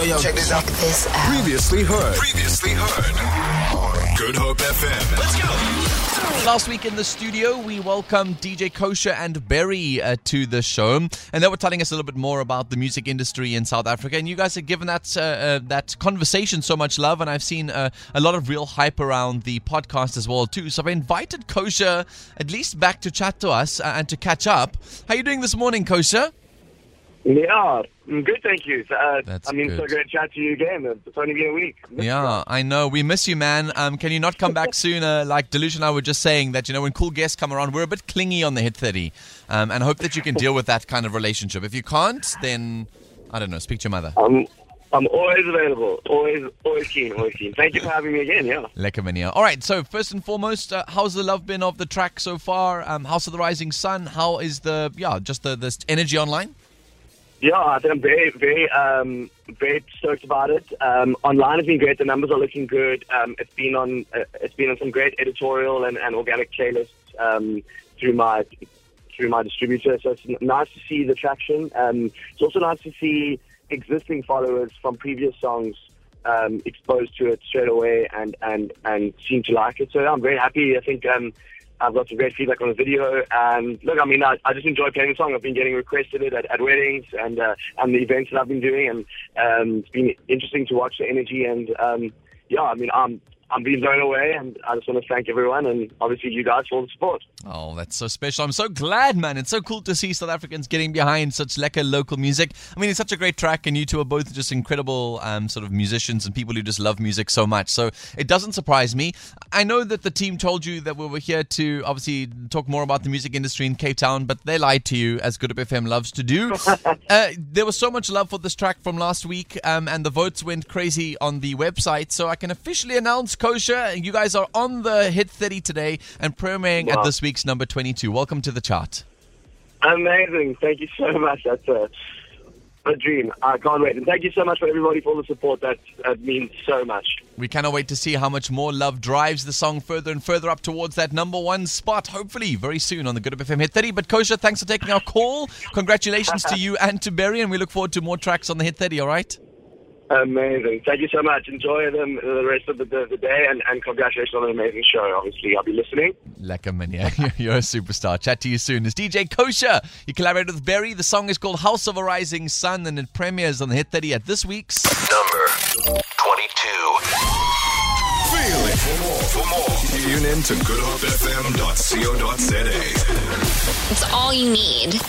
yo, yo. Check this out. Check this out. Previously heard. Previously heard. Good Hope FM. Let's go. Last week in the studio, we welcomed DJ Cosher and Berry uh, to the show, and they were telling us a little bit more about the music industry in South Africa. And you guys have given that uh, uh, that conversation so much love, and I've seen uh, a lot of real hype around the podcast as well too. So I've invited Cosher at least back to chat to us uh, and to catch up. How are you doing this morning, Cosher? Yeah, good, thank you. Uh, That's I mean, so good. great to chat to you again. It's only been a week. Yeah, I know. We miss you, man. Um, can you not come back sooner? Like Delusion and I were just saying that, you know, when cool guests come around, we're a bit clingy on the Hit 30. Um, and I hope that you can deal with that kind of relationship. If you can't, then, I don't know, speak to your mother. I'm, I'm always available. Always, always keen, always keen. Thank you for having me again, yeah. Lekker mania. All right, so first and foremost, uh, how's the love been of the track so far? Um, House of the Rising Sun, how is the, yeah, just the, the energy online? Yeah, I think I'm very, very, um, very stoked about it. Um, online has been great. The numbers are looking good. Um, it's been on, uh, it's been on some great editorial and, and organic playlists um, through my through my distributor. So it's nice to see the traction. Um, it's also nice to see existing followers from previous songs um, exposed to it straight away and and and seem to like it. So I'm very happy. I think. I've got some great feedback on the video, and look, I mean, I, I just enjoy playing the song. I've been getting requested it at, at weddings and uh, and the events that I've been doing, and um, it's been interesting to watch the energy. And um, yeah, I mean, I'm I'm being blown away, and I just want to thank everyone, and obviously you guys for all the support. Oh, that's so special. I'm so glad, man. It's so cool to see South Africans getting behind such lekker local music. I mean, it's such a great track, and you two are both just incredible um, sort of musicians and people who just love music so much. So it doesn't surprise me. I know that the team told you that we were here to obviously talk more about the music industry in Cape Town, but they lied to you, as Good Hope FM loves to do. uh, there was so much love for this track from last week, um, and the votes went crazy on the website. So I can officially announce, Cosher, you guys are on the Hit 30 today and premiering at this week's number 22. Welcome to the chart. Amazing. Thank you so much. That's a, a dream. I can't wait. And thank you so much for everybody for all the support. That, that means so much. We cannot wait to see how much more love drives the song further and further up towards that number one spot, hopefully very soon on the Good Hope FM Hit 30. But Cosher, thanks for taking our call. Congratulations to you and to Berry, and we look forward to more tracks on the Hit 30, all right? Amazing. Thank you so much. Enjoy them the rest of the, the, the day and, and congratulations on an amazing show. Obviously, I'll be listening. Lekker man, yeah. You're a superstar. Chat to you soon. It's DJ Cosher. You collaborated with Berry. The song is called House of a Rising Sun, and it premieres on the Hit 30 at this week's. Number 22. Feel it. For more, for more, tune in to goodhopefm.co.za. It's all you need.